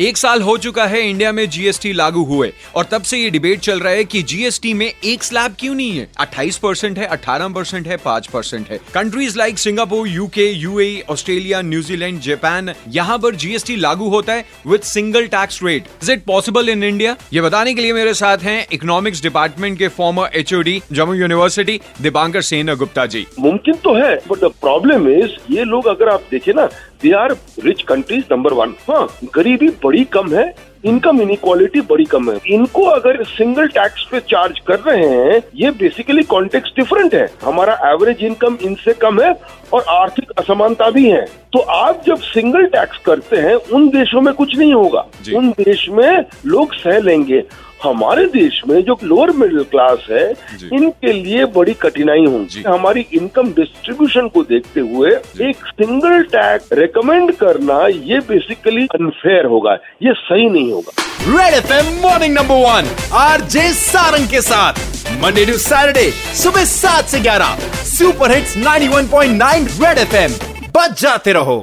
एक साल हो चुका है इंडिया में जीएसटी लागू हुए और तब से ये डिबेट चल रहा है कि जीएसटी में एक स्लैब क्यों नहीं है? 28 परसेंट है 18 परसेंट है 5 परसेंट है। Countries like Singapore UK UAE Australia New Zealand Japan यहाँ पर जीएसटी लागू होता है with single tax rate is it possible in India ये बताने के लिए मेरे साथ हैं इकोनॉमिक्स डिपार्टमेंट के former HOD Jammu university Dibankar Sen Gupta ji. मुमकिन तो है बट द प्रॉब्लम इज़ ये लोग अगर आप देखें ना they are rich countries number one हाँ गरीबी बड़ी कम है। इनकम इनक्वालिटी बड़ी कम है। इनको अगर सिंगल टैक्स पे चार्ज कर रहे हैं ये बेसिकली कॉन्टेक्स्ट डिफरेंट है। हमारा एवरेज इनकम इनसे कम है और आर्थिक असमानता भी है। तो आप जब सिंगल टैक्स करते हैं उन देशों में कुछ नहीं होगा। उन देश में लोग सह लेंगे। हमारे देश में जो लोअर मिडिल क्लास है इनके लिए बड़ी कठिनाई होगी। हमारी इनकम डिस्ट्रीब्यूशन को देखते हुए एक सिंगल टैक्स रेकमेंड करना ये बेसिकली अनफेयर होगा। ये सही नहीं होगा। Red F M morning number one R J Sarang के साथ। मंडे टू सैटरडे सुबह सात से ग्यारह। Super hits 91.9 red F M बच जाते रहो।